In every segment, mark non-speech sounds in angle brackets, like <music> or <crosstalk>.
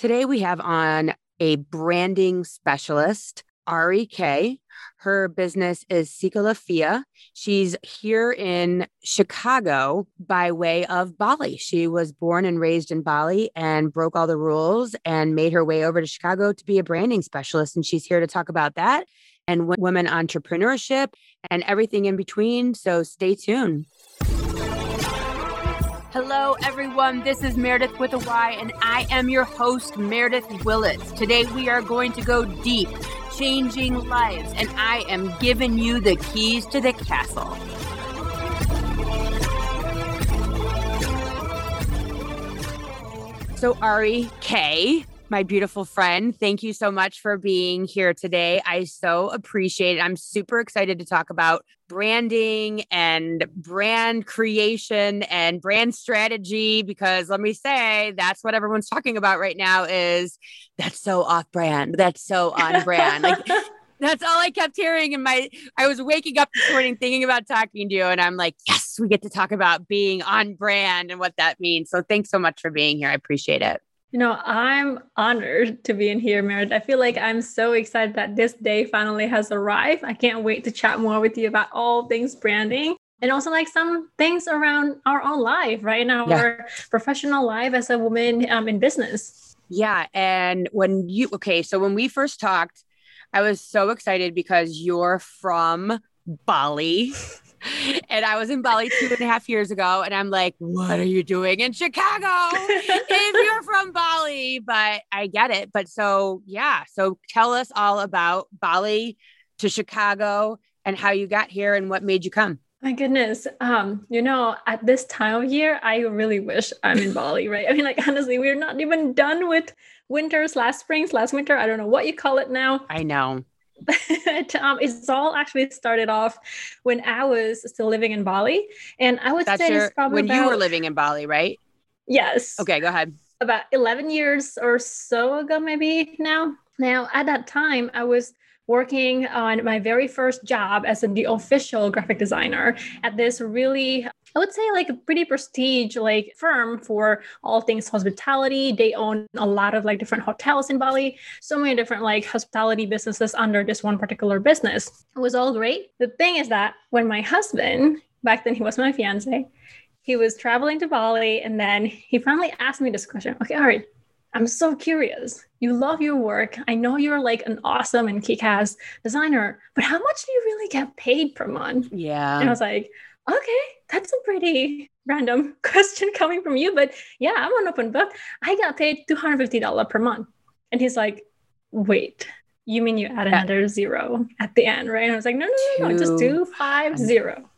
Today we have on a branding specialist, Ari Kay. Her business is Sikalafia. She's here in Chicago by way of Bali. She was born and raised in Bali and broke all the rules and made her way over to Chicago to be a branding specialist. And she's here to talk about that and women entrepreneurship and everything in between. So stay tuned. Hello, everyone. This is Meredith with a Y, and I am your host, Meredith Willits. Today, we are going to go deep, changing lives, and I am giving you the keys to the castle. So, Ari Kay, my beautiful friend. Thank you so much for being here today. I so appreciate it. I'm super excited to talk about branding and brand creation and brand strategy because let me say that's what everyone's talking about right now is that's so off brand. That's so on brand. like <laughs> that's all I kept hearing in my I was waking up this morning thinking about talking to you and I'm like, yes, we get to talk about being on brand and what that means. So thanks so much for being here. I appreciate it. You know, I'm honored to be in here, Meredith. I feel like I'm so excited that this day finally has arrived. I can't wait to chat more with you about all things branding and also like some things around our own life, right? In our yeah. professional life as a woman um, in business. Yeah. And when you, okay, so when we first talked, I was so excited because you're from Bali. <laughs> and I was in Bali two and a half years ago, and I'm like, what are you doing in Chicago if <laughs> you're from Bali? But I get it. But so, yeah. So tell us all about Bali to Chicago and how you got here and what made you come. My goodness. Um, you know, at this time of year, I really wish I'm in Bali, right? I mean, like honestly, we're not even done with winters, last springs, last winter. I don't know what you call it now. I know. <laughs> um, it's all actually started off when I was still living in Bali, and I would That's say your, it's probably when about, you were living in Bali, right? Yes. Okay, go ahead. About eleven years or so ago, maybe now. Now, at that time, I was working on my very first job as the official graphic designer at this really I would say like a pretty prestige like firm for all things hospitality. They own a lot of like different hotels in Bali, so many different like hospitality businesses under this one particular business. It was all great. The thing is that when my husband, back then he was my fiance, he was traveling to Bali and then he finally asked me this question. Okay, all right. I'm so curious. You love your work. I know you're like an awesome and kick-ass designer, but how much do you really get paid per month? Yeah. And I was like, okay, that's a pretty random <laughs> question coming from you, but yeah, I'm an open book. I got paid $250 per month. And he's like, wait, you mean you add another zero at the end, right? And I was like, no, no, no, no, just two, five, zero.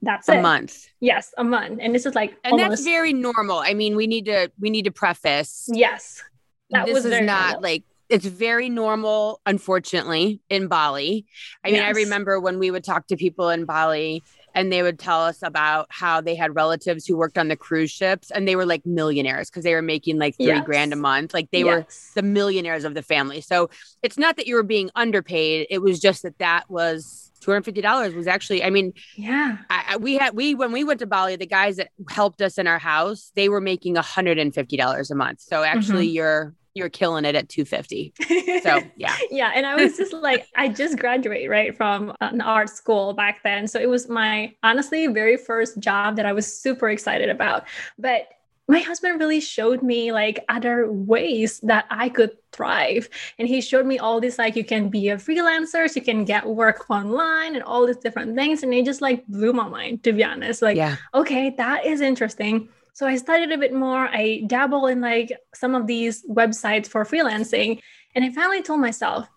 That's a it. month. Yes, a month. And this is like And almost... that's very normal. I mean, we need to we need to preface. Yes. That this was is not normal. like it's very normal, unfortunately, in Bali. I yes. mean, I remember when we would talk to people in Bali and they would tell us about how they had relatives who worked on the cruise ships and they were like millionaires because they were making like three yes. grand a month. Like they yes. were the millionaires of the family. So it's not that you were being underpaid, it was just that that was $250 was actually i mean yeah I, we had we when we went to bali the guys that helped us in our house they were making $150 a month so actually mm-hmm. you're you're killing it at 250 so <laughs> yeah yeah and i was just <laughs> like i just graduated right from an art school back then so it was my honestly very first job that i was super excited about but my husband really showed me like other ways that I could thrive. And he showed me all this like you can be a freelancer, so you can get work online and all these different things. And it just like blew my mind, to be honest. Like, yeah. okay, that is interesting. So I studied a bit more. I dabble in like some of these websites for freelancing. And I finally told myself,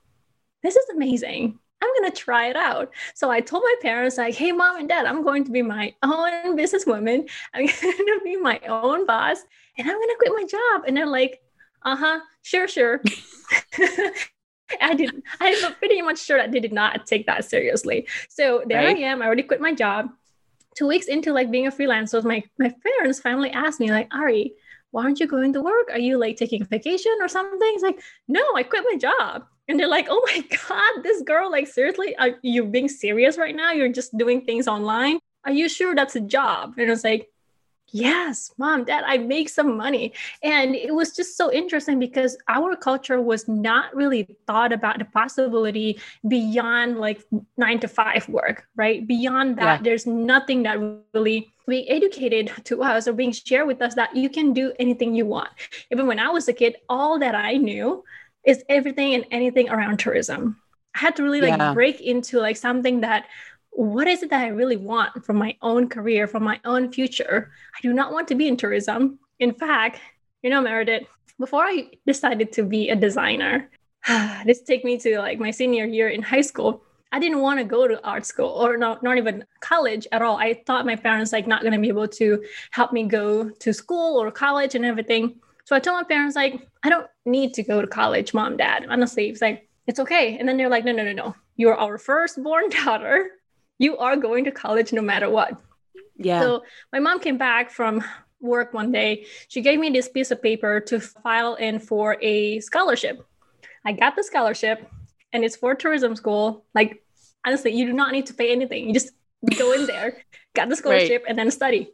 this is amazing. I'm going to try it out. So I told my parents, like, hey, mom and dad, I'm going to be my own <laughs> businesswoman. I'm going to be my own boss and I'm going to quit my job. And they're like, uh huh, sure, sure. <laughs> I did. I'm pretty much sure that they did not take that seriously. So there right. I am. I already quit my job two weeks into like being a freelancer, my my parents finally asked me like, Ari, why aren't you going to work? Are you like taking a vacation or something? It's like, no, I quit my job. And they're like, oh my <laughs> God, this girl, like, seriously, are you being serious right now? You're just doing things online. Are you sure that's a job? And I was like, yes, mom, dad, I make some money. And it was just so interesting because our culture was not really thought about the possibility beyond like nine to five work, right? Beyond that, yeah. there's nothing that really being educated to us or being shared with us that you can do anything you want. Even when I was a kid, all that I knew is everything and anything around tourism. I had to really like yeah. break into like something that what is it that I really want from my own career, from my own future? I do not want to be in tourism. In fact, you know, Meredith, before I decided to be a designer, <sighs> this take me to like my senior year in high school. I didn't want to go to art school or not, not even college at all. I thought my parents like not going to be able to help me go to school or college and everything. So I told my parents like, I don't need to go to college, mom, dad. Honestly, it's like, it's okay. And then they're like, no, no, no, no. You're our firstborn <laughs> daughter you are going to college no matter what. Yeah. So my mom came back from work one day. She gave me this piece of paper to file in for a scholarship. I got the scholarship and it's for tourism school. Like, honestly, you do not need to pay anything. You just go in there, got the scholarship, right. and then study.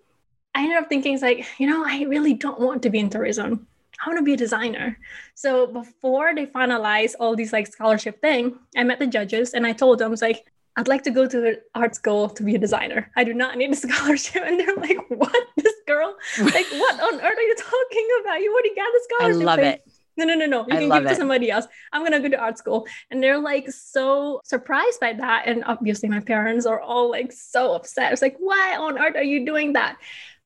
I ended up thinking, it's like, you know, I really don't want to be in tourism. I want to be a designer. So before they finalize all these like scholarship thing, I met the judges and I told them, I was like, I'd like to go to art school to be a designer. I do not need a <laughs> scholarship. And they're like, what? This girl? Like, what on earth are you talking about? You already got the <laughs> scholarship. I love it. No, no, no, no. You I can give it to somebody else. I'm going to go to art school. And they're like so surprised by that. And obviously, my parents are all like so upset. It's like, why on earth are you doing that?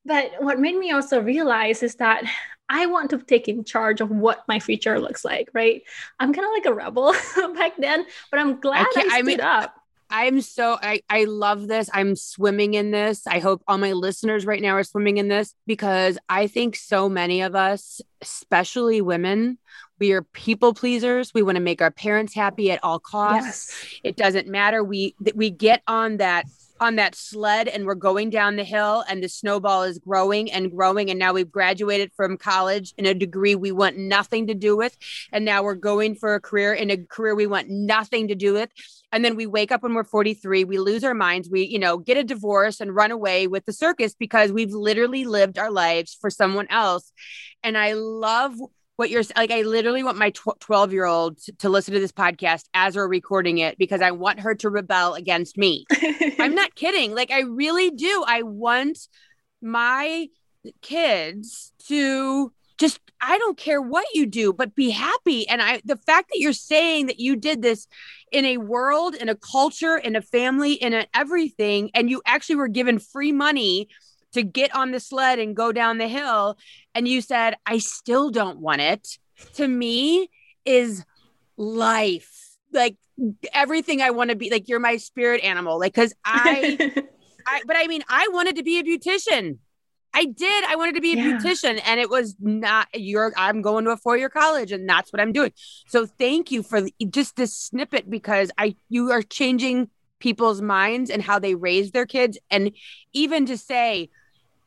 But what made me also realize is that I want to take in charge of what my future looks like, right? I'm kind of like a rebel <laughs> back then, but I'm glad I, I stood I mean, up. I'm so I I love this. I'm swimming in this. I hope all my listeners right now are swimming in this because I think so many of us, especially women, we are people pleasers. We want to make our parents happy at all costs. Yes. It doesn't matter. We we get on that on that sled and we're going down the hill and the snowball is growing and growing. And now we've graduated from college in a degree we want nothing to do with. And now we're going for a career in a career we want nothing to do with. And then we wake up when we're 43 we lose our minds we you know get a divorce and run away with the circus because we've literally lived our lives for someone else. And i love what you're like i literally want my 12 year old to listen to this podcast as we're recording it because i want her to rebel against me. <laughs> I'm not kidding. Like i really do. I want my kids to just i don't care what you do but be happy. And i the fact that you're saying that you did this in a world in a culture in a family in a everything and you actually were given free money to get on the sled and go down the hill and you said i still don't want it to me is life like everything i want to be like you're my spirit animal like because i <laughs> i but i mean i wanted to be a beautician I did. I wanted to be a yeah. beautician and it was not your I'm going to a four-year college and that's what I'm doing. So thank you for just this snippet because I you are changing people's minds and how they raise their kids and even to say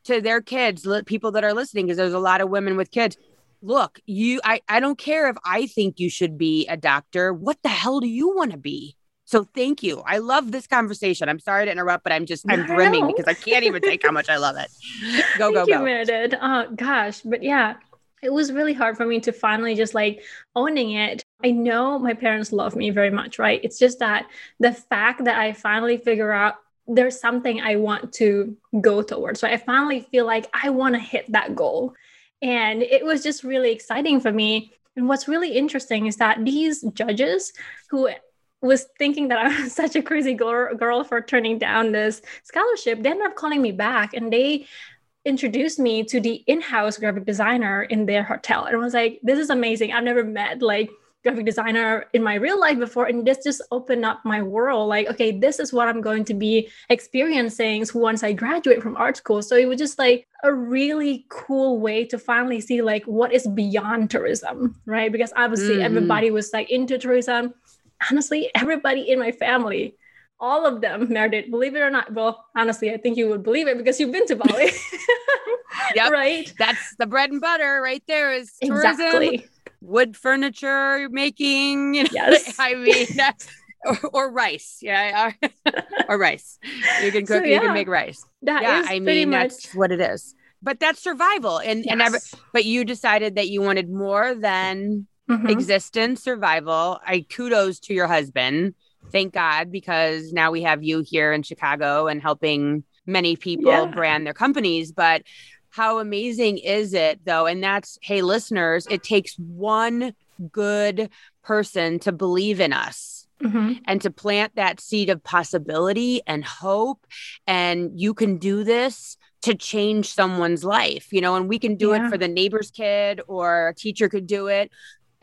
to their kids, people that are listening, because there's a lot of women with kids. Look, you, I, I don't care if I think you should be a doctor. What the hell do you want to be? So thank you. I love this conversation. I'm sorry to interrupt, but I'm just I'm <laughs> brimming because I can't even take how much I love it. <laughs> Go thank go you, go. Meredith. Oh gosh, but yeah, it was really hard for me to finally just like owning it. I know my parents love me very much, right? It's just that the fact that I finally figure out there's something I want to go towards. So I finally feel like I want to hit that goal. And it was just really exciting for me. And what's really interesting is that these judges who was thinking that <laughs> I was such a crazy girl, girl for turning down this scholarship, they ended up calling me back and they introduced me to the in-house graphic designer in their hotel. And I was like, this is amazing. I've never met like graphic designer in my real life before and this just opened up my world. Like okay this is what i'm going to be experiencing once i graduate from art school. So it was just like a really cool way to finally see like what is beyond tourism right? Because obviously mm-hmm. everybody was like into tourism. Honestly everybody in my family all of them Meredith, believe it or not well honestly i think you would believe it because you've been to bali. <laughs> Yep. <laughs> right? That's the bread and butter right there is tourism. Exactly wood furniture making. You know? <laughs> Yes. I mean, <laughs> or, or, rice. Yeah. Or, <laughs> or rice. You can cook, so, yeah, you can make rice. That yeah, I mean, much... that's what it is. but that's survival and yes. and ever but you decided that you wanted more than mm-hmm. existence survival i kudos to your husband thank god because now we have you here in chicago and helping many people yeah. brand their companies but how amazing is it though and that's hey listeners it takes one good person to believe in us mm-hmm. and to plant that seed of possibility and hope and you can do this to change someone's life, you know, and we can do yeah. it for the neighbor's kid or a teacher could do it.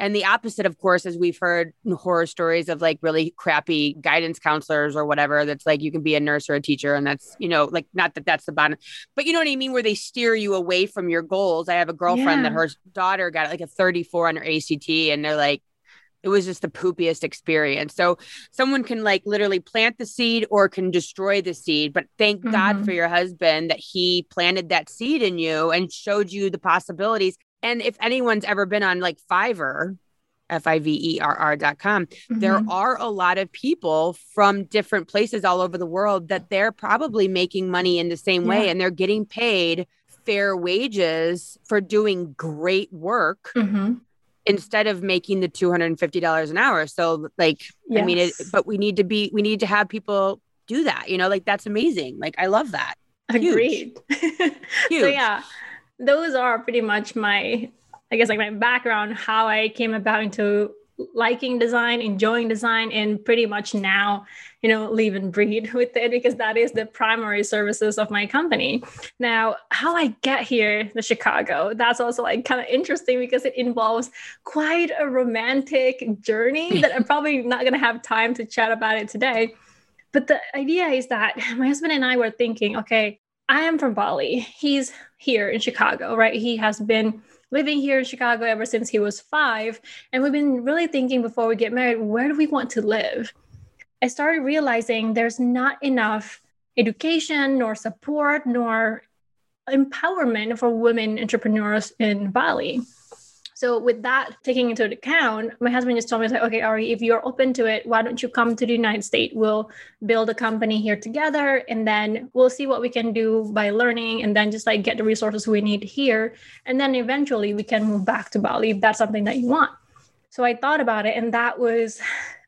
And the opposite, of course, as we've heard horror stories of like really crappy guidance counselors or whatever, that's like you can be a nurse or a teacher. And that's, you know, like not that that's the bottom, but you know what I mean? Where they steer you away from your goals. I have a girlfriend yeah. that her daughter got like a 34 on her ACT and they're like, it was just the poopiest experience. So someone can like literally plant the seed or can destroy the seed. But thank mm-hmm. God for your husband that he planted that seed in you and showed you the possibilities. And if anyone's ever been on like Fiverr, F I V E R R dot com, mm-hmm. there are a lot of people from different places all over the world that they're probably making money in the same yeah. way and they're getting paid fair wages for doing great work. Mm-hmm instead of making the $250 an hour. So like, yes. I mean, it, but we need to be, we need to have people do that, you know, like that's amazing. Like, I love that. Agreed. <laughs> so yeah, those are pretty much my, I guess like my background, how I came about into liking design, enjoying design, and pretty much now, you know, live and breathe <laughs> with it because that is the primary services of my company. Now, how I get here to Chicago, that's also like kind of interesting because it involves quite a romantic journey that I'm <laughs> probably not going to have time to chat about it today. But the idea is that <laughs> my husband and I were thinking, okay, I am from Bali. He's here in Chicago, right? He has been living here in Chicago ever since he was five. And we've been really thinking before we get married, where do we want to live? I started realizing there's not enough education, nor support, nor empowerment for women entrepreneurs in Bali. So with that taking into account, my husband just told me, like, okay, Ari, if you're open to it, why don't you come to the United States? We'll build a company here together and then we'll see what we can do by learning and then just like get the resources we need here. And then eventually we can move back to Bali if that's something that you want. So I thought about it and that was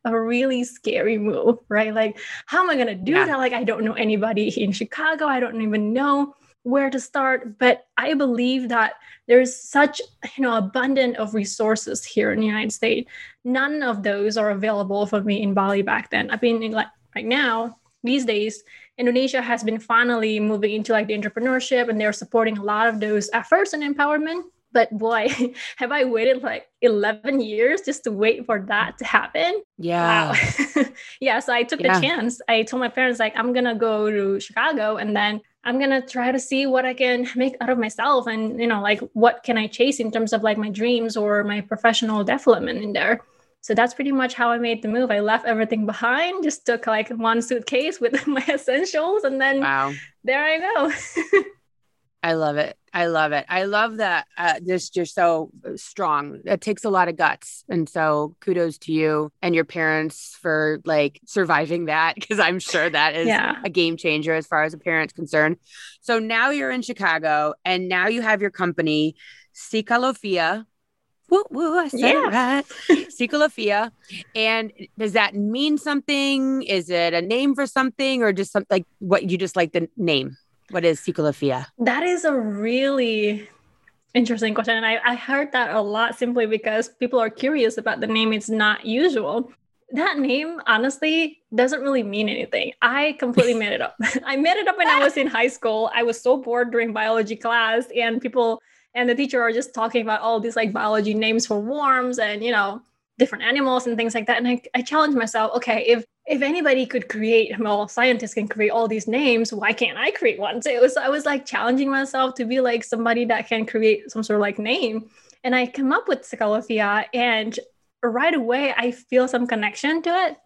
a really scary move, right? Like, how am I going to do yeah. that? Like, I don't know anybody in Chicago. I don't even know where to start but i believe that there's such you know abundant of resources here in the united states. None of those are available for me in bali back then. I mean like right now these days indonesia has been finally moving into like the entrepreneurship and they're supporting a lot of those efforts and empowerment but boy <laughs> have i waited like 11 years just to wait for that to happen yeah wow. <laughs> yeah so i took yeah. the chance i told my parents like i'm gonna go to chicago and then I'm gonna try to see what I can make out of myself and you know like what can I chase in terms of like my dreams or my professional development in there. So that's pretty much how I made the move. I left everything behind, just took like one suitcase <laughs> with my essentials, and then wow. there I go. I love it. I love it. I love that. Uh, just you're so strong. It takes a lot of guts, and so kudos to you and your parents for like surviving that <laughs> because I'm sure that is yeah. a game changer as far as a parent's concerned. So now you're in Chicago, and now you have your company, Cikalofia. Woo woo! I said yeah. it right. <laughs> Cikalofia. And does that mean something? Is it a name for something, or just something like what you just like the name? What is Cikalofia? That is a really interesting question. And I, I heard that a lot simply because people are curious about the name. It's not usual. That name, honestly, doesn't really mean anything. I completely made it up. <laughs> I made it up when I was in high school. I was so bored during biology class, and people and the teacher are just talking about all these like biology names for worms and you know different animals and things like that. And I, I challenged myself, okay, if if anybody could create, well, scientists can create all these names, why can't I create one? So it was I was like challenging myself to be like somebody that can create some sort of like name. And I come up with Cikalofia and right away I feel some connection to it.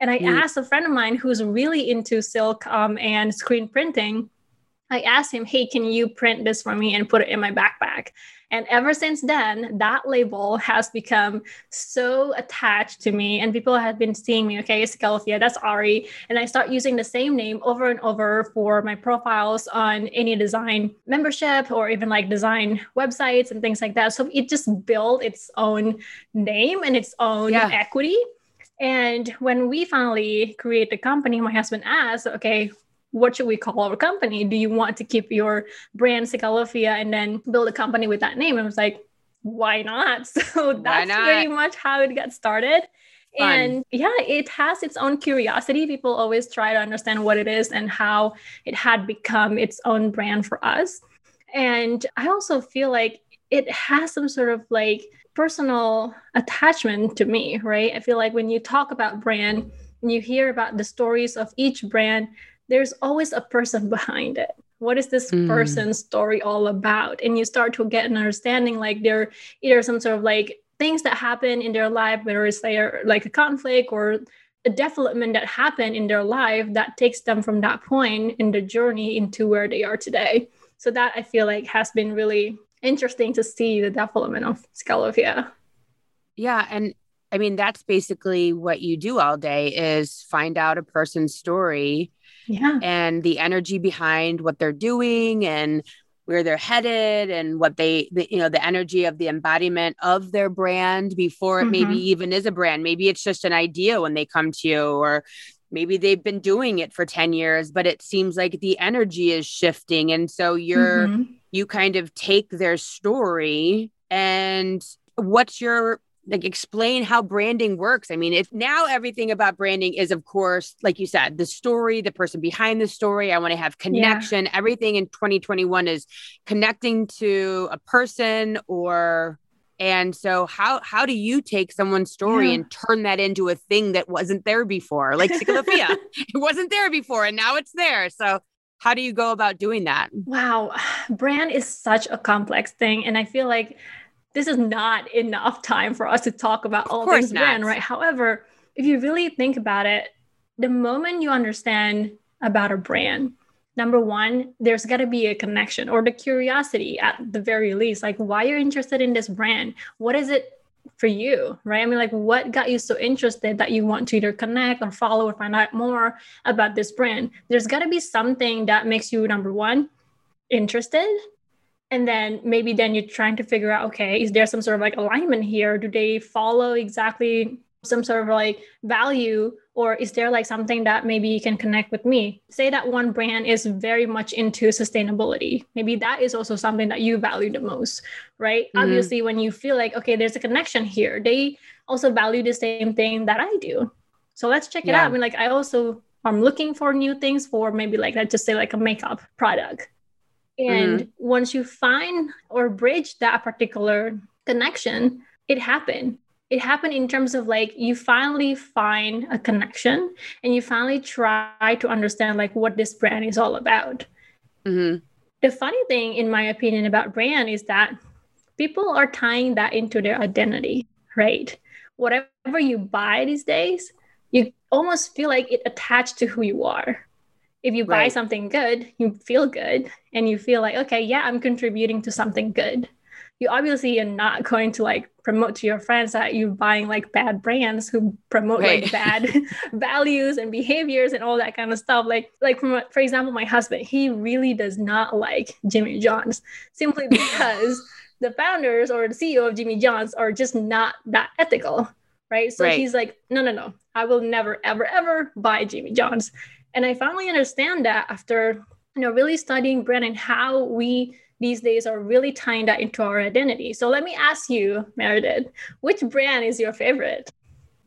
And I mm. asked a friend of mine who's really into silk um, and screen printing. I asked him, hey, can you print this for me and put it in my backpack? And ever since then, that label has become so attached to me. And people have been seeing me, okay, it's Scalafia, that's Ari. And I start using the same name over and over for my profiles on any design membership or even like design websites and things like that. So it just built its own name and its own yeah. equity. And when we finally create the company, my husband asked, okay, what should we call our company? Do you want to keep your brand Scalafia and then build a company with that name? And I was like, why not? <laughs> So that's not? pretty much how it got started. Fun. And yeah, it has its own curiosity. People always try to understand what it is and how it had become its own brand for us. And I also feel like it has some sort of like personal attachment to me, right? I feel like when you talk about brand and you hear about the stories of each brand, there's always a person <laughs> behind it what is this mm. person's story all about and you start to get an understanding like there are either some sort of like things that happen in their life whether it's like, like a conflict or a development that happened in their life that takes them from that point in the journey into where they are today so that i feel like has been really interesting to see the development of Scalafia. Yeah, and I mean that's basically what you do all day is find out a person's story yeah. and the energy behind what they're doing and where they're headed and what they the, you know the energy of the embodiment of their brand before it mm-hmm. maybe even is a brand maybe it's just an idea when they come to you or maybe they've been doing it for 10 years but it seems like the energy is shifting and so you're mm-hmm. you kind of take their story and what's your like explain how branding works. I mean, if now everything about branding is, of course, like you said, the story, the person behind the story. I want to have connection. Yeah. Everything in 2021 is connecting to a person or and so how how do you take someone's story yeah. and turn that into a thing that wasn't there before? Like Scalafia. <laughs> it wasn't there before and now it's there. So how do you go about doing that? Wow. <sighs> Brand is such a complex thing. And I feel like this is not enough time for us to talk about all things not. brand, right? However, if you really think about it, the moment you understand about a brand, number one, there's got to be a connection or the curiosity at the very least, like why you're interested in this brand. What is it for you, right? I mean, like what got you so interested that you want to either connect or follow or find out more about this brand? There's got to be something that makes you, number one, interested and then maybe then you're trying to figure out okay is there some sort of like alignment here? Do they follow exactly some sort of like value? Or is there like something that maybe you can connect with me? Say that one brand is very much into sustainability. Maybe that is also something that you value the most right? Mm-hmm. obviously when you feel like okay there's a connection here they also value the same thing that i do. So let's check it out. I mean like i also i'm looking for new things for maybe like let's just say like a makeup product and mm-hmm. once you find or bridge that particular connection, it happened. It happened in terms of like you finally find a connection and you finally try to understand like what this brand is all about. Mm-hmm. The funny thing, in my opinion, about brand is that people are tying that into their identity, right? Whatever you buy these days, you almost feel like it attached to who you are if you buy right. something good, you feel good and you feel like, okay, yeah, I'm contributing to something good. You obviously are not <laughs> going to like promote to your friends that you're buying like bad brands who promote right. like bad <laughs> <laughs> values and behaviors and all that kind of stuff. Like, like from for example, my husband, he really does not like Jimmy John's simply because the founders or the CEO of Jimmy John's are just not that ethical. Right. So right. he's like, no, no, no, I will never, ever, ever buy Jimmy John's and I finally understand that after you know really studying brand and how we these days are really tying that into our identity. So let me ask you, Meredith, which brand is your favorite?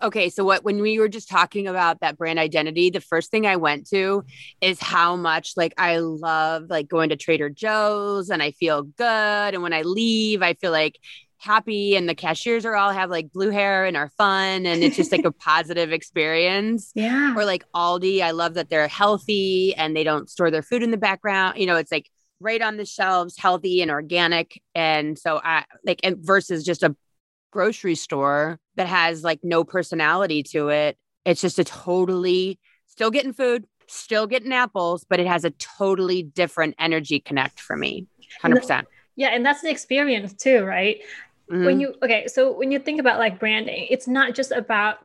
Okay, so what when we were just talking about that brand identity, the first thing I went to is how much like I love like going to Trader Joe's and I feel good and when I leave I feel like happy and the cashiers are all have like blue hair and are fun and it's just like a <laughs> positive experience. Yeah. Or like Aldi, I love that they're healthy and they don't store their food in the background. You know, it's like right on the shelves, healthy and organic. And so I like and versus just a grocery store that has like no personality to it. It's just a totally still getting food, still getting apples, but it has a totally different energy connect for me. 100%. Yeah, and that's the experience too, right? Mm-hmm. When you okay, so when you think about like branding, it's not just about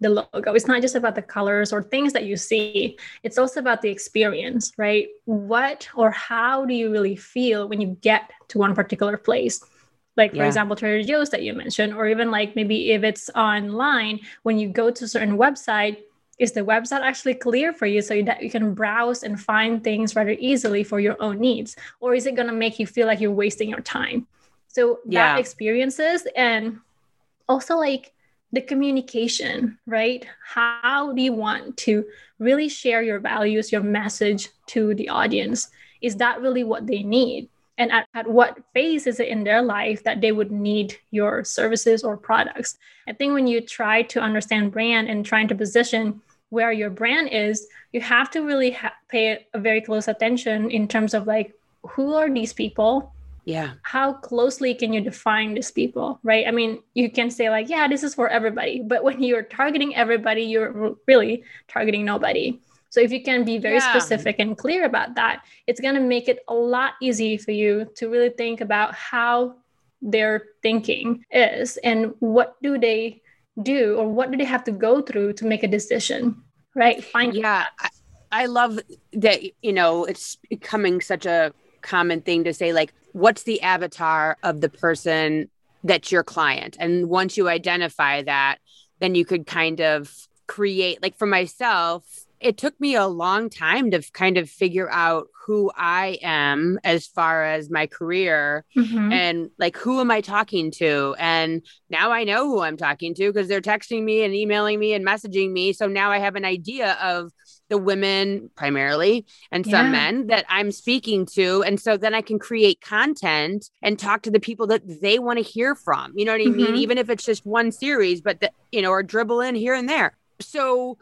the logo. It's not just about the colors or things that you see. It's also about the experience, right? What or how do you really feel when you get to one particular place? Like, yeah. for example, Trader Joe's that you mentioned, or even like maybe if it's online, when you go to a certain website, is the website actually clear for you so that you can browse and find things rather easily for your own needs? Or is it going to make you feel like you're wasting your time? So, yeah. that experiences and also like the communication, right? How do you want to really share your values, your message to the audience? Is that really what they need? And at, at what phase is it in their life that they would need your services or products? I think when you try to understand brand and trying to position where your brand is, you have to really ha- pay a very close attention in terms of like, who are these people? yeah how closely can you define these people right i mean you can say like yeah this is for everybody but when you're targeting everybody you're really targeting nobody so if you can be very yeah. specific and clear about that it's going to make it a lot easier for you to really think about how their thinking is and what do they do or what do they have to go through to make a decision right? Find yeah I, I love that you know it's becoming such a common thing to say like what's the avatar of the person that's your client? And once you identify that then you could kind of create like for myself it took me a long time to kind of figure out who I am as far as my career mm-hmm. and like who am I talking to and now I know who I'm talking to because they're texting me and emailing me and messaging me so now I have an idea of the women primarily and some yeah. men that I'm speaking to. And so then I can create content and talk to the people that they want to hear from. You know what I mm-hmm. mean? Even if it's just one series, but the, you know, or dribble in here and there. So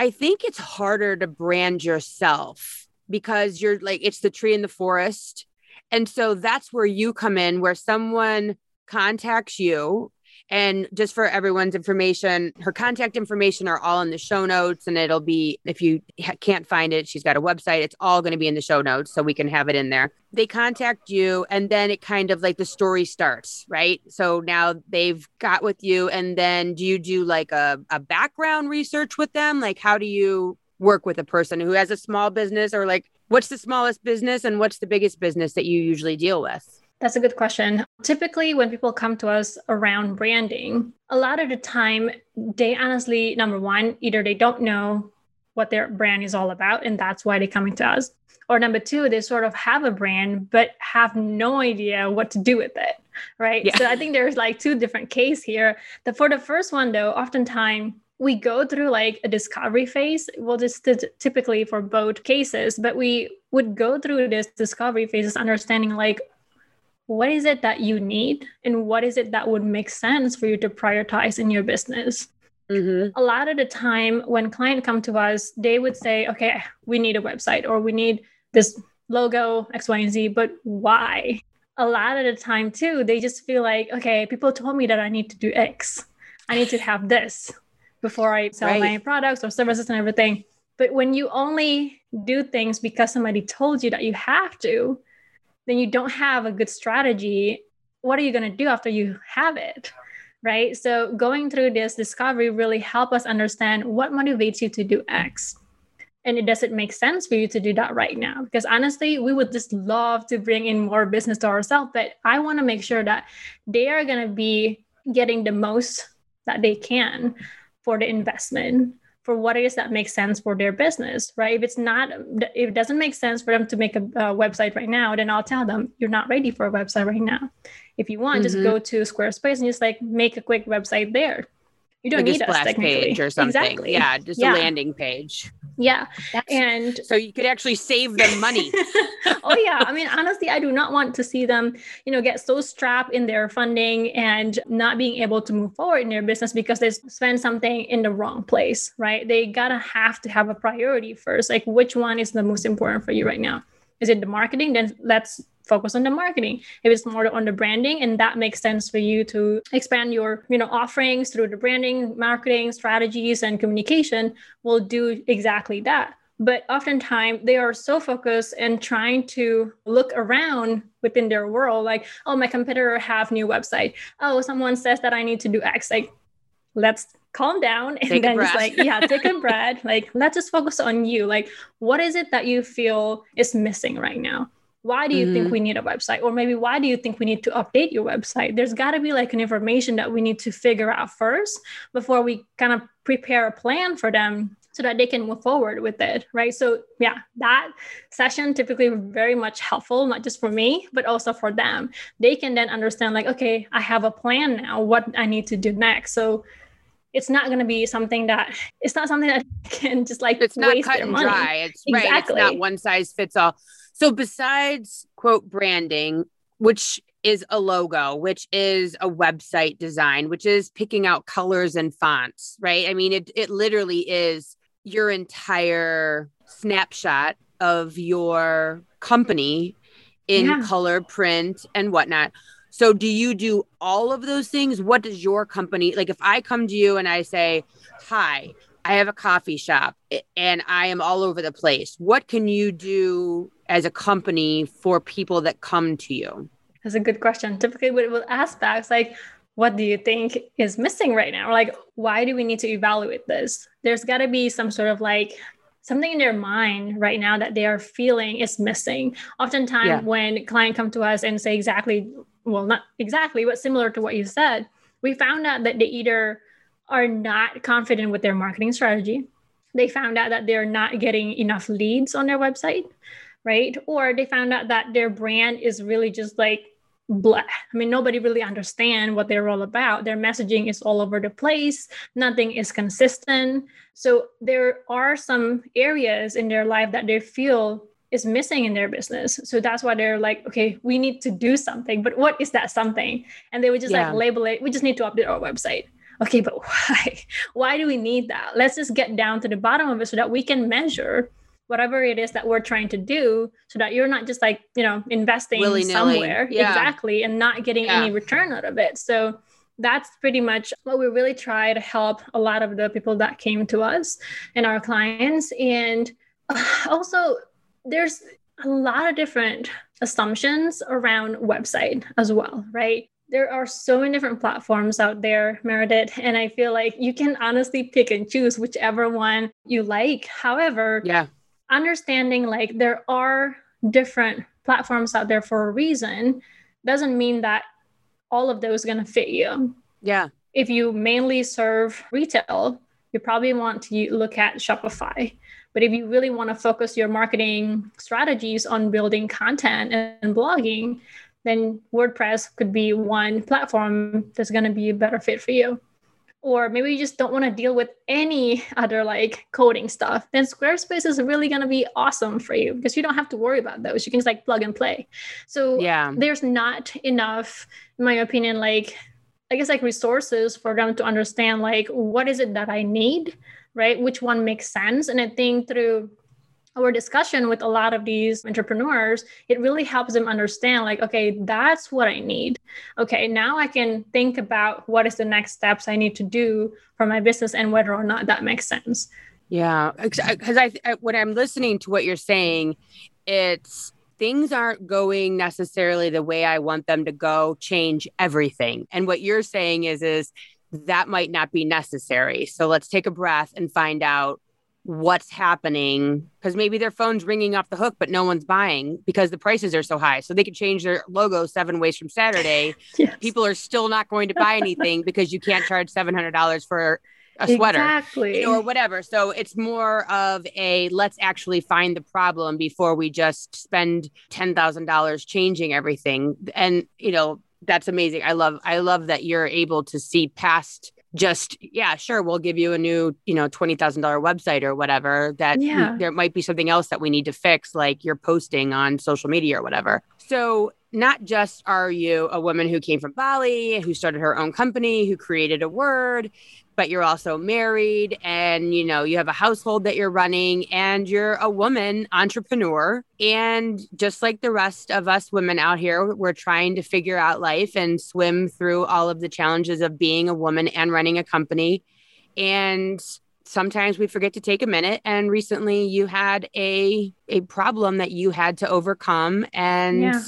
I think it's harder to brand yourself because you're like, it's the tree in the forest. And so that's where you come in, where someone contacts you and just for everyone's information, her contact information are all in the show notes. And it'll be, if you ha- can't find it, she's got a website. It's all going to be in the show notes so we can have it in there. They contact you, and then it kind of like the story starts, right? So now they've got with you. And then do you do like a, a background research with them? Like, how do you work with a person who has a small business or like, what's the smallest business and what's the biggest business that you usually deal with? That's a good question. Typically, when people come to us around branding, a lot of the time, they honestly, number one, either they don't know what their brand is all about, and that's why they're coming to us. Or number two, they sort of have a brand, but have no idea what to do with it. Right. Yeah. So I think there's like two different cases here. The, for the first one, though, oftentimes we go through like a discovery phase. Well, this is typically for both cases, but we would go through this discovery phases, understanding like what is it that you need and what is it that would make sense for you to prioritize in your business mm-hmm. a lot of the time when clients come to us they would say okay we need a website or we need this logo x y and z but why a lot of the time too they just feel like okay people told me that i need to do x i need to have this before i sell right. my products or services and everything but when you only do things because somebody told you that you have to then you don't have a good strategy what are you going to do after you have it right? So going through this discovery really help us understand what motivates you to do x. And it doesn't make sense for you to do that right now because honestly we would just love to bring in more business to ourselves but i want to make sure that they are going to be getting the most that they can for the investment for what it is that makes sense for their business, right? If it's not, if it doesn't make sense for them to make a, a website right now, then I'll tell them you're not ready for a website right now. If you want, mm-hmm. just go to Squarespace and just like make a quick website there. You don't like need a splash page or something. Exactly. Yeah, just yeah. a landing page. Yeah. That's, and so you could actually save them money. <laughs> oh yeah. I mean, honestly, I do not want to see them, you know, get so strapped in their funding and not being able to move forward in their business because they spend something in the wrong place, right? They gotta have to have a priority first. Like which one is the most important for you right now? Is it the marketing? Then let's focus on the marketing. If it's more on the branding and that makes sense for you to expand your you know offerings through the branding marketing strategies and communication will do exactly that. But oftentimes they are so focused and trying to look around within their world like oh my competitor have new website. Oh someone says that i need to do x. Like let's calm down and take then just like yeah take a breath. Like let's just focus on you. Like what is it that you feel is missing right now why do you mm-hmm. think we need a website? Or maybe why do you think we need to update your website? There's got to be like an information that we need to figure out first before we kind of prepare a plan for them so that they can move forward with it right? So yeah that session typically very much helpful not just for me but also for them. They can then understand like okay i have a plan now. What i need to do next? So it's not going to be something that it's not something that <laughs> can just like it's not cut and money. dry. It's exactly. right it's not one size fits all so besides quote branding which is a logo which is a website design which is picking out colors and fonts right i mean it it literally is your entire snapshot of your company in yeah. color print and whatnot so do you do all of those things? What does your company like if I come to you and I say, "Hi, I have a coffee shop and I am all over the place." What can you do as a company for people that come to you? That's a good question. Typically we will ask back like what do you think is missing right now? Like why do we need to evaluate this? There's got to be some sort of like something in their mind right now that they are feeling is missing. Oftentimes yeah. when clients come to us and say exactly well, not exactly, but similar to what you said, we found out that they either are not confident with their marketing strategy, they found out that they're not getting enough leads on their website, right? Or they found out that their brand is really just like blah. I mean, nobody really understand what they're all about. Their messaging is all over the place. Nothing is consistent. So there are some areas in their life that they feel is missing in their business. So that's why they're like, okay, we need to do something. But what is that something? And they would just yeah. like label it, we just need to update our website. Okay, but <laughs> why? Why do we need that? Let's just get down to the bottom of it so that we can measure whatever it is that we're trying to do so that you're not just like, you know, investing Willy-nilly. somewhere. Yeah. Exactly. And not getting yeah. any return out of it. So that's pretty much what we really try to help a lot of the people that came to us and our clients. And <sighs> also there's a lot of different assumptions around website as well, right? There are so many different platforms out there, Meredith, and I feel like you can honestly pick and choose whichever one you like. However, yeah, understanding like there are different platforms out there for a reason doesn't mean that all of those are going to fit you. Yeah. If you mainly serve retail, you probably want to look at Shopify. But if you really want to focus your marketing strategies on building content and blogging, then WordPress could be one platform that's going to be a better fit for you. Or maybe you just don't want to deal with any other like coding stuff. Then Squarespace is really going to be awesome for you because you don't have to worry about those. You can just like plug and play. So yeah, there's not enough, in my opinion, like I guess like resources for them to understand like what is it that I need right? Which one makes sense? And I think through our discussion with a lot of these entrepreneurs, it really helps them understand like, okay, that's what I need. Okay, now I can think about what is the next steps I need to do for my business and whether or not that makes sense. Yeah, because uh, I, I when I'm listening to what you're saying, it's things aren't going necessarily the way I want them to go, change everything. And what you're saying is is that might not be necessary. So let's take a breath and find out what's happening because maybe their phone's ringing off the hook, but no one's buying because the prices are so high. So they could change their logo seven ways from Saturday. <laughs> yes. People are still not going to buy anything because you can't charge $700 for a sweater exactly. or whatever. So it's more of a let's actually find the problem before we just spend $10,000 changing everything. And, you know, that's amazing. I love I love that you're able to see past just yeah, sure, we'll give you a new, you know, $20,000 website or whatever that yeah. there might be something else that we need to fix like you're posting on social media or whatever. So not just are you a woman who came from Bali, who started her own company, who created a word, but you're also married and you know you have a household that you're running and you're a woman entrepreneur. And just like the rest of us women out here we're trying to figure out life and swim through all of the challenges of being a woman and running a company. And sometimes we forget to take a minute. And recently you had a a problem that you had to overcome. And yeah.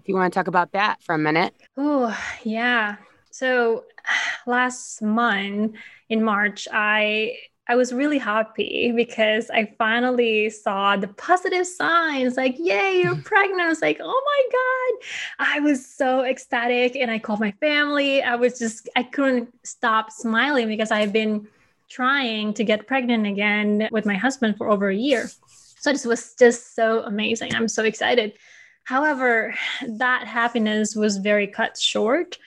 If you want to talk about that for a minute oh yeah so last month in march i I was really happy because I finally saw the positive signs like, yay, you're <laughs> pregnant. I was like, oh my God. I was so ecstatic. And I called my family. I was just, I couldn't stop smiling because I've been trying to get pregnant again with my husband for over a year. So this was just so amazing. I'm so excited. However, that happiness was very cut short.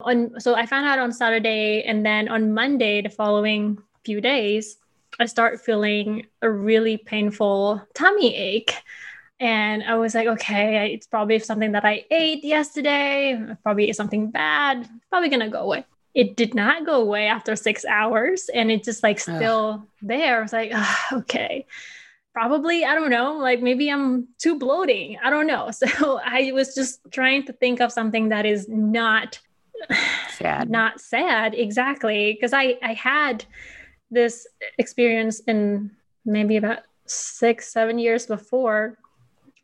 On so I found out on Saturday and then on Monday the following few days, I start feeling a really painful tummy ache. And I was like, okay, it's probably something that I ate yesterday, probably something bad, probably gonna go away. It did not go away after six hours and it's just like still Ugh. there. I was like, <sighs> okay, probably, I don't know, like maybe I'm too bloating. I don't know. <laughs> So I was just trying to think of something that is not sad. Not sad, exactly. Because I I had this experience in maybe about six, seven years before,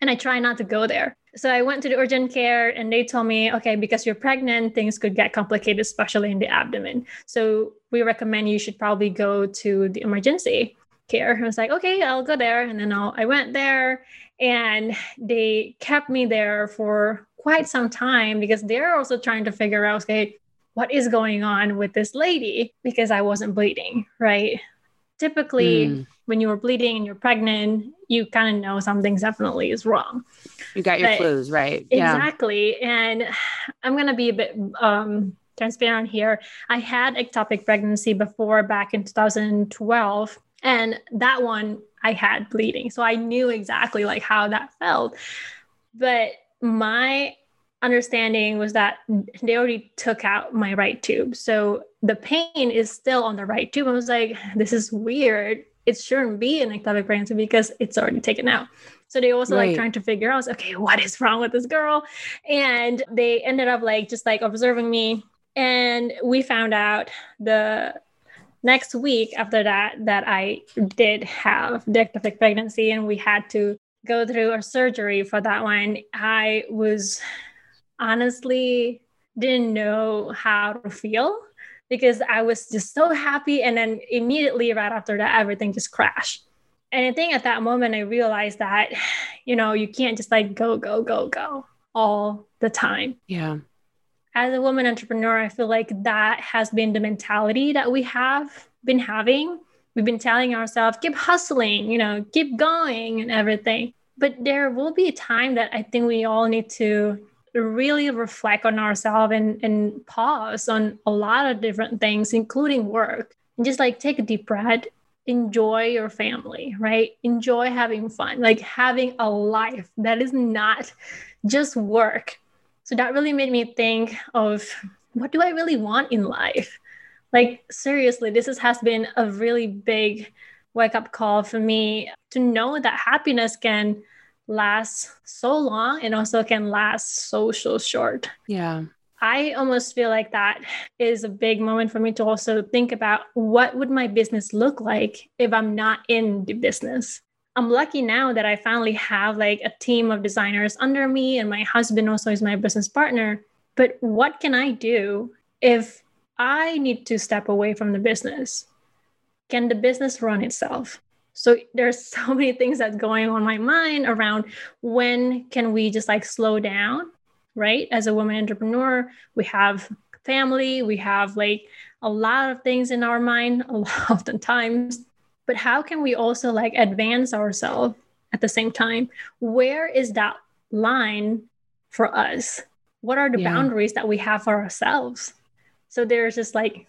and I try not to go there. So I went to the urgent care and they told me, okay, because you're pregnant, things could get complicated, especially in the abdomen. So we recommend you should probably go to the emergency care. I was like, okay, I'll go there. And then I'll, I went there and they kept me there for quite some time because they're also trying to figure out, okay, what is going on with this lady because I wasn't bleeding, right? Typically, mm. when you're bleeding and you're pregnant, you kind of know something definitely is wrong. You got your but clues, right? Exactly. Yeah. And I'm going to be a bit um, transparent here. I had ectopic pregnancy before back in 2012. And that one I had bleeding. So I knew exactly like how that felt. But my understanding was that they already took out my right tube. So the pain is still on the right tube. I was like, this is weird. It shouldn't be an ectopic pregnancy because it's already taken out. So they also right. like trying to figure out, okay, what is wrong with this girl? And they ended up like just like observing me. And we found out the next week after that that I did have ectopic pregnancy and we had to go through a surgery for that one. I was honestly didn't know how to feel because I was just so happy. And then immediately right after that, everything just crashed. And I think at that moment, I realized that, <sighs> you know, you can't just like go, go, go, go all the time. Yeah. As a woman entrepreneur, I feel like that has been the mentality that we have been having. We've been telling ourselves, keep hustling, you know, keep going and everything. But there will be a time that I think we all need to really reflect on ourselves and, and pause on a lot of different things, including work, and just like take a deep breath, enjoy your family, right? Enjoy having fun, like having a life that is not just work. So that really made me think of what do I really want in life? Like, seriously, this is, has been a really big wake up call for me to know that happiness can last so long and also can last so so short. Yeah. I almost feel like that is a big moment for me to also think about what would my business look like if i'm not in the business i'm lucky now that i finally have like a team of designers under me and my husband also is my business partner. But what can i do if i need to step away from the business? Can the business run itself? So there's <laughs> so many things that's going on my mind around when can we just like slow down right? As a woman entrepreneur we have family we have like a lot of things in our mind <laughs> a lot of the times but how can we also like advance ourselves at the same time where is that line for us what are the yeah. boundaries that we have for ourselves so there's just like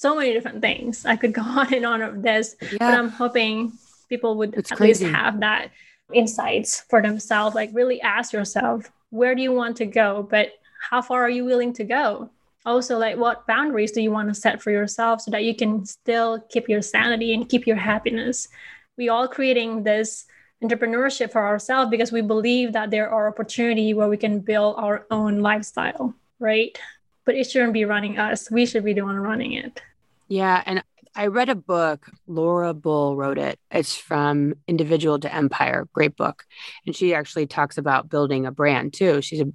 so many different things. I could <laughs> go on and on of this, yeah. but I'm hoping people would it's at crazy. least have that insights for themselves. Like really ask yourself, where do you want to go? But how far are you willing to go? Also, like what boundaries do you want to set for yourself so that you can still keep your sanity and keep your happiness? We all creating this entrepreneurship for ourselves because we believe that there are opportunity where we can build our own lifestyle, right? But it shouldn't be running us. We should be the one running it. Yeah. And I read a book, Laura Bull wrote it. It's from Individual to Empire, great book. And she actually talks about building a brand too. She's a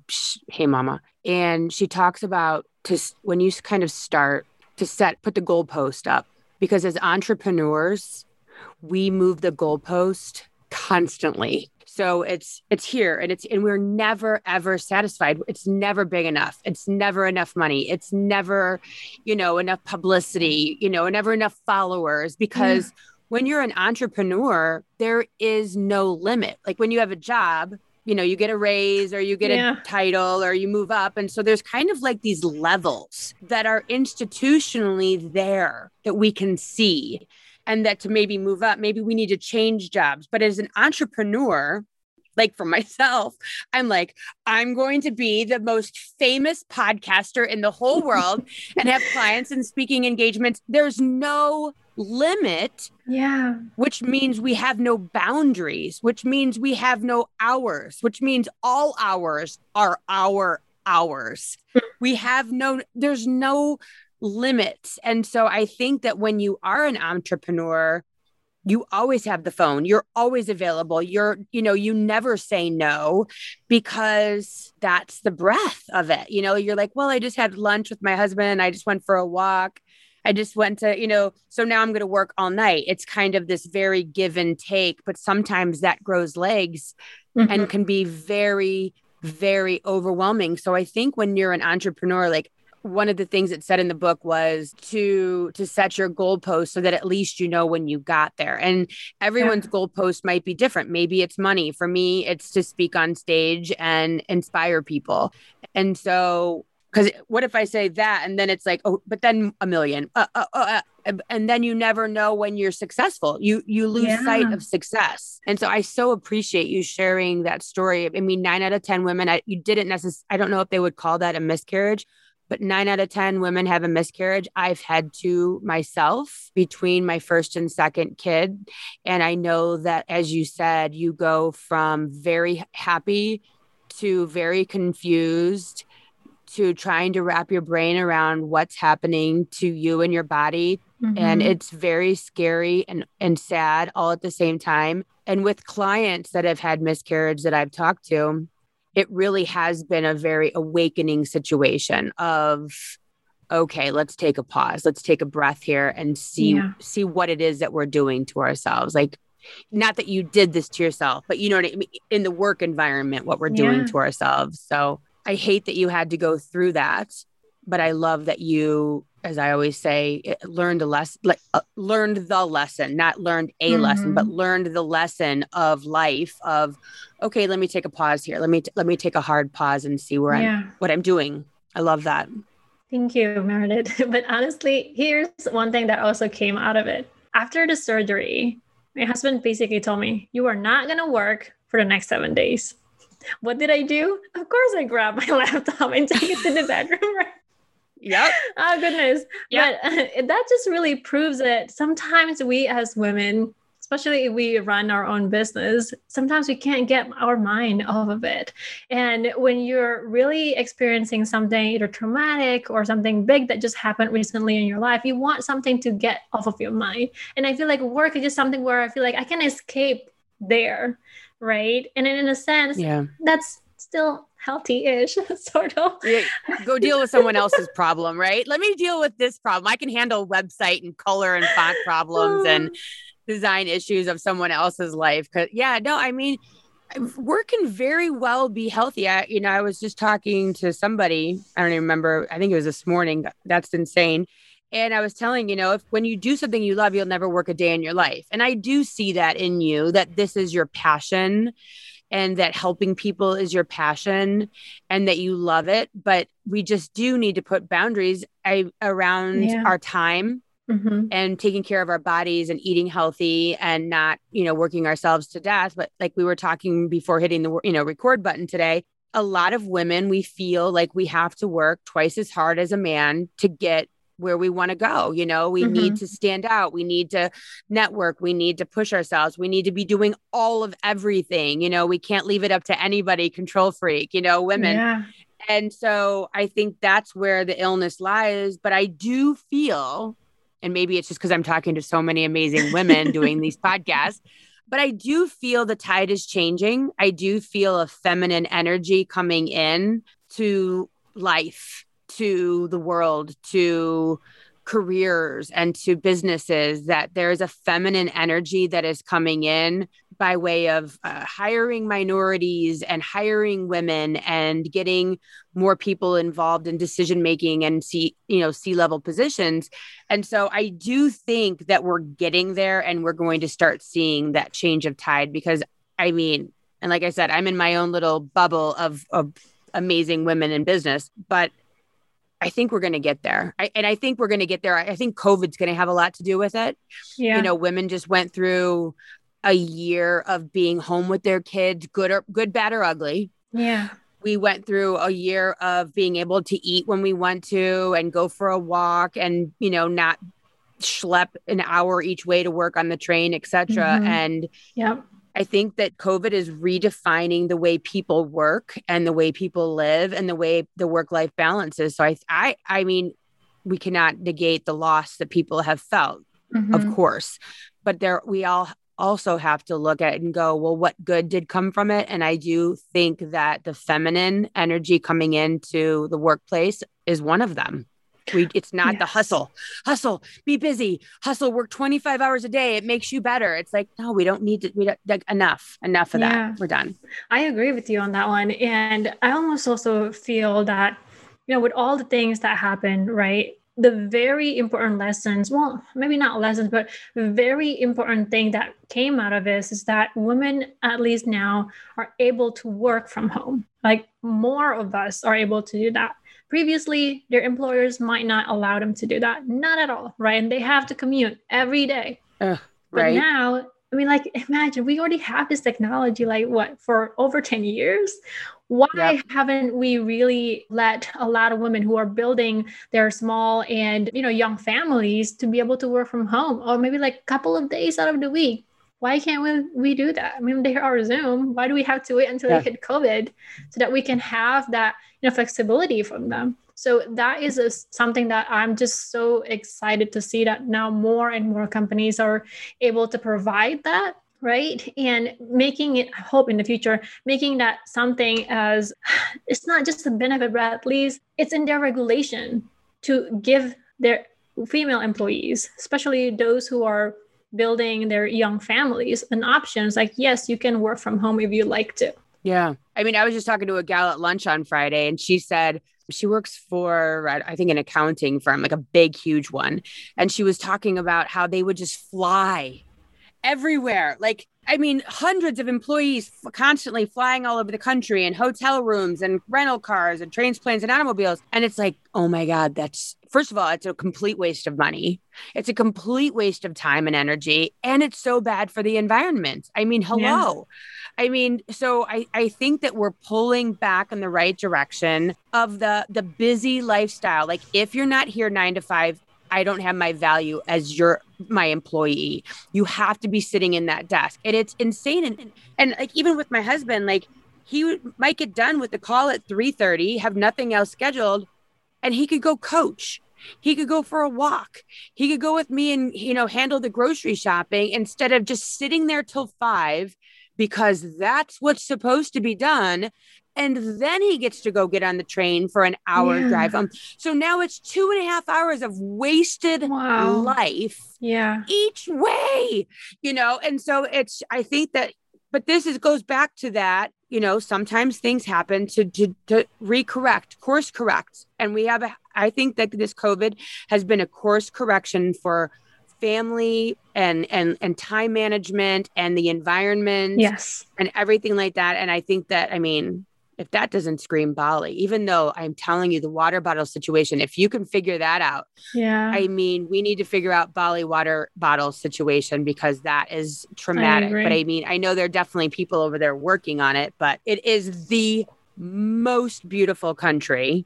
hey mama. And she talks about to when you kind of start to set put the goalpost up because as entrepreneurs, we move the goalpost constantly so it's it's here and it's and we're never ever satisfied. It's never big enough. It's never enough money. It's never you know enough publicity you know never enough followers mm. because yeah. when you're an entrepreneur there is no limit. Like when you have a job you know you get a raise or you get yeah. a title or you move up. And so there's kind of like these levels that are institutionally there that we can see and that to maybe move up, maybe we need to change jobs. But as an entrepreneur, like for <laughs> myself, I'm like, I'm going to be the most famous podcaster in the whole world <laughs> and have clients and speaking engagements. There's no limit. Yeah. Which means we have no boundaries, which means we have no hours, which means all hours are our hours. Hmm. we have no, there's no limits. And so I think that when you are an entrepreneur, you always have the phone. You're always available. You're, you know, you never say no because that's the breath of it. You know, you're like, well, I just had lunch with my husband. I just went for a walk. I just went to, you know, so now I'm going to work all night. It's kind of this very give and take, but sometimes that grows legs mm-hmm. and can be very, very overwhelming. So I think when you're an entrepreneur, like one of the things it said in the book was to to set your goalpost so that at least you know when you got there. And everyone's yeah. goalpost might be different. Maybe it's money. For me it's to speak on stage and inspire people. And so because what if i say that and then it's like oh but then a million uh, uh, uh, uh and then you never know when you're successful. You you lose yeah. sight of success. And so i so appreciate you sharing that story. I mean nine out of ten women I, you didn't necessarily i don't know if they would call that a miscarriage but nine out of 10 women have a miscarriage. I've had two myself between my first and second kid. And I know that, as you said, you go from very happy to very confused to trying to wrap your brain around what's happening to you and your body. Mm-hmm. And it's very scary and, and sad all at the same time. And with clients that have had miscarriage that I've talked to, it really has been a very awakening situation of okay let's take a pause let's take a breath here and see yeah. see what it is that we're doing to ourselves. Like not that you did this to yourself but you know what I mean in the work environment what we're doing to ourselves. So i hate that you had to go through that but i love that you as I always say, learned a lesson, like, uh, learned the lesson, not learned a mm-hmm. lesson, but learned the lesson of life. Of okay, let me take a pause here. Let me t- let me take a hard pause and see where yeah. I'm, what I'm doing. I love that. Thank you, Meredith. <laughs> But honestly, here's one thing that also came out of it. After the surgery, my husband basically told me, "You are not gonna work for the next seven days." What did I do? Of course, I grabbed <laughs> my laptop and take it to the <laughs> bedroom. Right? Yep. <laughs> oh goodness. Yep. But <laughs> uh, that just really proves that sometimes we as women, especially if we run our own business, sometimes we can't get our mind off of it. And when you're really experiencing something either traumatic or something big that just happened recently in your life, you want something to get off of your mind. And I feel like work is just something where I feel like I can escape there. Right. And in a sense, yeah. that's still healthy-ish <laughs> sort of. Yeah, go deal with someone else's problem right? Let me deal with this problem. I can handle website and color and font problems and <sighs> design issues of someone else's life because yeah no i mean work can very well be healthy. I, you know i was just talking to somebody i don't even remember i think it was this morning that's insane and I was telling, you know, if when you do something you love, you'll never work a day in your life. And I do see that in you, that this is your passion and that helping people is your passion and that you love it. But we just do need to put boundaries I, around yeah. our time Mm-hmm. and taking care of our bodies and eating healthy and not you know working ourselves to death but like we were talking before hitting the you know record button today a lot of women we feel like we have to work twice as hard as a man to get where we want to go. You know, we mm-hmm. need to stand out. We need to network. We need to push ourselves. We need to be doing all of everything. You know, we can't leave it up to anybody, control freak, you know, women. Yeah. And so I think that's where the illness lies. But I do feel and maybe it's just because I'm talking to so many amazing women doing these <laughs> podcasts, but I do feel the tide is changing. I do feel a feminine energy coming in to life, to the world, to careers and to businesses that there's a feminine energy that is coming in by way of uh, hiring minorities and hiring women and getting more people involved in decision making and see you know C level positions. And so i do think that we're getting there and we're going to start seeing that change of tide because i mean and like i said i'm in my own little bubble of of amazing women in business but I think we're going to get there. I, and I think we're going to get there. I, I think COVID's going to have a lot to do with it. Yeah. You know, women just went through a year of being home with their kids, good or good, bad or ugly. Yeah. We went through a year of being able to eat when we want to and go for a walk and, you know, not schlep an hour each way to work on the train, etc. Mm-hmm. And yeah. I think that COVID is redefining the way people work and the way people live and the way the work life balance is. So I, I, I mean, we cannot negate the loss that people have felt, mm-hmm. of course, but there we all also have to look at and go, well, what good did come from it? And I do think that the feminine energy coming into the workplace is one of them. We, it's not yes. the hustle, hustle, be busy, hustle, work 25 hours a day. It makes you better. It's like, no, we don't need to, we don't, like, enough, enough of yeah. that. We're done. I agree with you on that one. And I almost also feel that, you know, with all the things that happen, right? The very important lessons, well, maybe not lessons, but very important thing that came out of this is that women, at least now, are able to work from home. Like more of us are able to do that Previously, their employers might not allow them to do that. Not at all, right? And they have to commute every day. Uh, but now, I mean, like, imagine we already have this technology, like, what, for over 10 years? Why yep. haven't we really let a lot of women who are building their small and, you know, young families to be able to work from home or maybe like a couple of days out of the week? Why can't we, we do that? I mean, they are Zoom. Why do we have to wait until yeah. they hit COVID so that we can have that you know flexibility from them? So that is a, something that I'm just so excited to see that now more and more companies are able to provide that right and making it I hope in the future making that something as it's not just a benefit but at least it's in their regulation to give their female employees especially those who are building their young families and options like yes you can work from home if you like to. Yeah. I mean i was just talking to a gal at lunch on friday and she said she works for i think an accounting firm like a big huge one. And she was talking about how they would just fly everywhere. Like I mean, hundreds of employees constantly flying all over the country and hotel rooms and rental cars and trains, planes, and automobiles. And it's like, oh my God, that's first of all, it's a complete waste of money. It's a complete waste of time and energy. And it's so bad for the environment. I mean, hello. Yeah. I mean, so I, I think that we're pulling back in the right direction of the the busy lifestyle. Like if you're not here nine to five, I don't have my value as your my employee. You have to be sitting in that desk. And it's insane. And, and like even with my husband, like he might get done with the call at 3:30, have nothing else scheduled, and he could go coach. He could go for a walk. He could go with me and you know handle the grocery shopping instead of just sitting there till 5 because that's what's supposed to be done and then he gets to go get on the train for an hour yeah. drive home. So now it's two and a half hours of wasted wow. life. Yeah. Each way, you know, and so it's, I think that, but this is goes back to that, you know, sometimes things happen to, to, to recorrect, course correct. And we have a, I think that this COVID has been a course correction for family and and and time management and the environment yes and everything like that and i think that i mean if that doesn't scream Bali, even though I'm telling you the water bottle situation, if you can figure that out, yeah, I mean, we need to figure out Bali water bottle situation because that is traumatic. I but I mean, I know there are definitely people over there working on it, but it is the most beautiful country.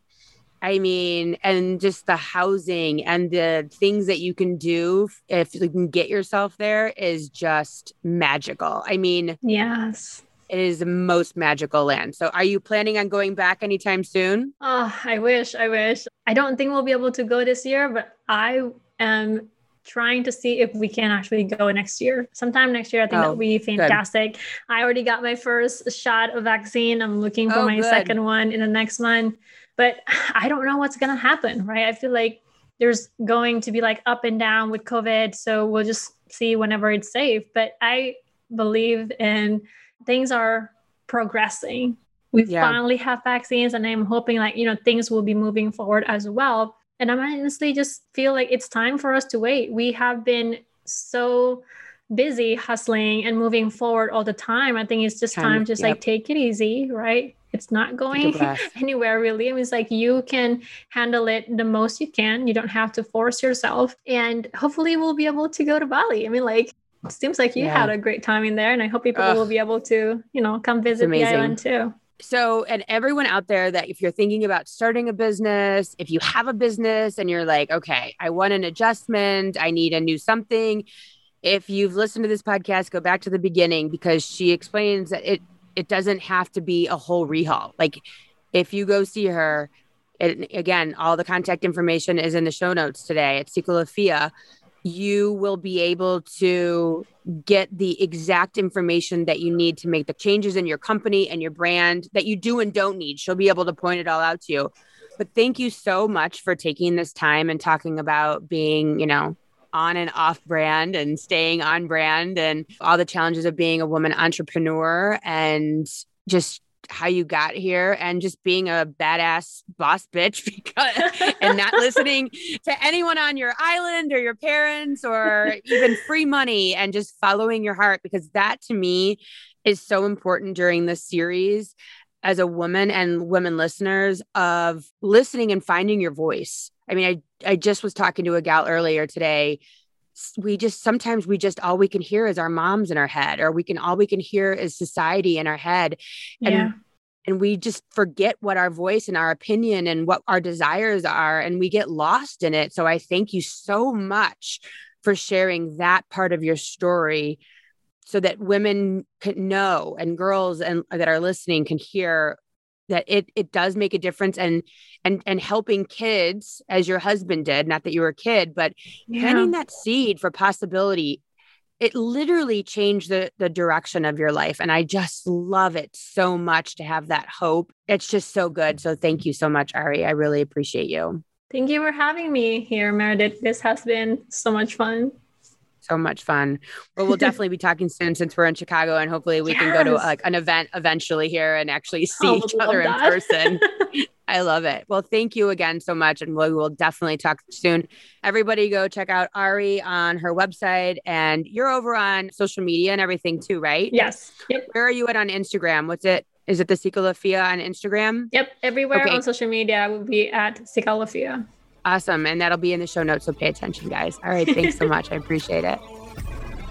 I mean, and just the housing and the things that you can do if you can get yourself there is just magical. I mean, yes it is the most magical land. So, are you planning on going back anytime soon? Oh, I wish. I wish. I don't think we'll be able to go this year, but I am trying to see if we can actually go next year. Sometime next year, I think oh, that would be fantastic. Good. I already got my first shot of vaccine. I'm looking for oh, my good. second one in the next month. But <sighs> I don't know what's going to happen, right? I feel like there's going to be like up and down with COVID. So we'll just see whenever it's safe. But I believe in things are progressing. We yeah. finally have vaccines, and I'm hoping like, you know, things will be moving forward as well. And I honestly just feel like it's time for us to wait. We have been so busy hustling and moving forward all the time. I think it's just time, time to just yep. like take it easy, right? It's not going <laughs> anywhere really. I mean, it's like you can handle it the most you can. You don't have to force yourself. And hopefully we'll be able to go to Bali. I mean, like it seems like you yeah. had a great time in there. And I hope people Ugh. will be able to, you know, come visit the island too. So, and everyone out there that if you're thinking about starting a business, if you have a business and you're like, okay, I want an adjustment, I need a new something. If you've listened to this podcast, go back to the beginning because she explains that it it doesn't have to be a whole rehaul. Like if you go see her, and again, all the contact information is in the show notes today at Cicolafia. You will be able to get the exact information that you need to make the changes in your company and your brand that you do and don't need. She'll be able to point it all out to you. But thank you so much for taking this time and talking about being, you know, on and off brand and staying on brand and all the challenges of being a woman entrepreneur and just how you got here and just being a badass boss bitch <laughs> because, and not listening to anyone on your island or your parents or even free money and just following your heart because that to me is so important during this series as a woman and women listeners of listening and finding your voice. I mean, I I just was talking to a gal earlier today we just sometimes we just all we can hear is our moms in our head or we can all we can hear is society in our head and yeah. and we just forget what our voice and our opinion and what our desires are and we get lost in it so i thank you so much for sharing that part of your story so that women can know and girls and uh, that are listening can hear that it it does make a difference and and and helping kids as your husband did not that you were a kid but yeah. planting that seed for possibility it literally changed the the direction of your life. And i just love it so much to have that hope. It's just so good. So thank you so much ari. I really appreciate you. Thank you for having me here meredith. This has been so much fun so much fun. Well, we'll <laughs> definitely be talking soon since we're in Chicago, and hopefully we yes. can go to like an event eventually here and actually oh, see oh, each other that. in person. <laughs> I love it. Well, thank you again so much, and we will definitely talk soon. Everybody, go check out Ari on her website, and you're over on social media and everything too, right? Yes. Yep. Where are you at on Instagram? What's it? Is it the Cicolafia on Instagram? Yep. Everywhere okay. on social media will be at Cicolafia. Awesome. And that'll be in the show notes. So pay attention, guys. All right. Thanks so much. I appreciate it.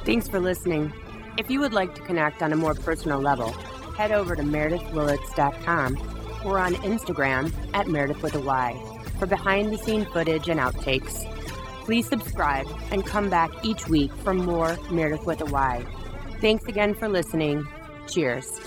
Thanks for listening. If you would like to connect on a more personal level, head over to meredithwillits.com or on Instagram at Meredith with a Y for behind the scene footage and outtakes. Please subscribe and come back each week for more Meredith with a Y. Thanks again for listening. Cheers.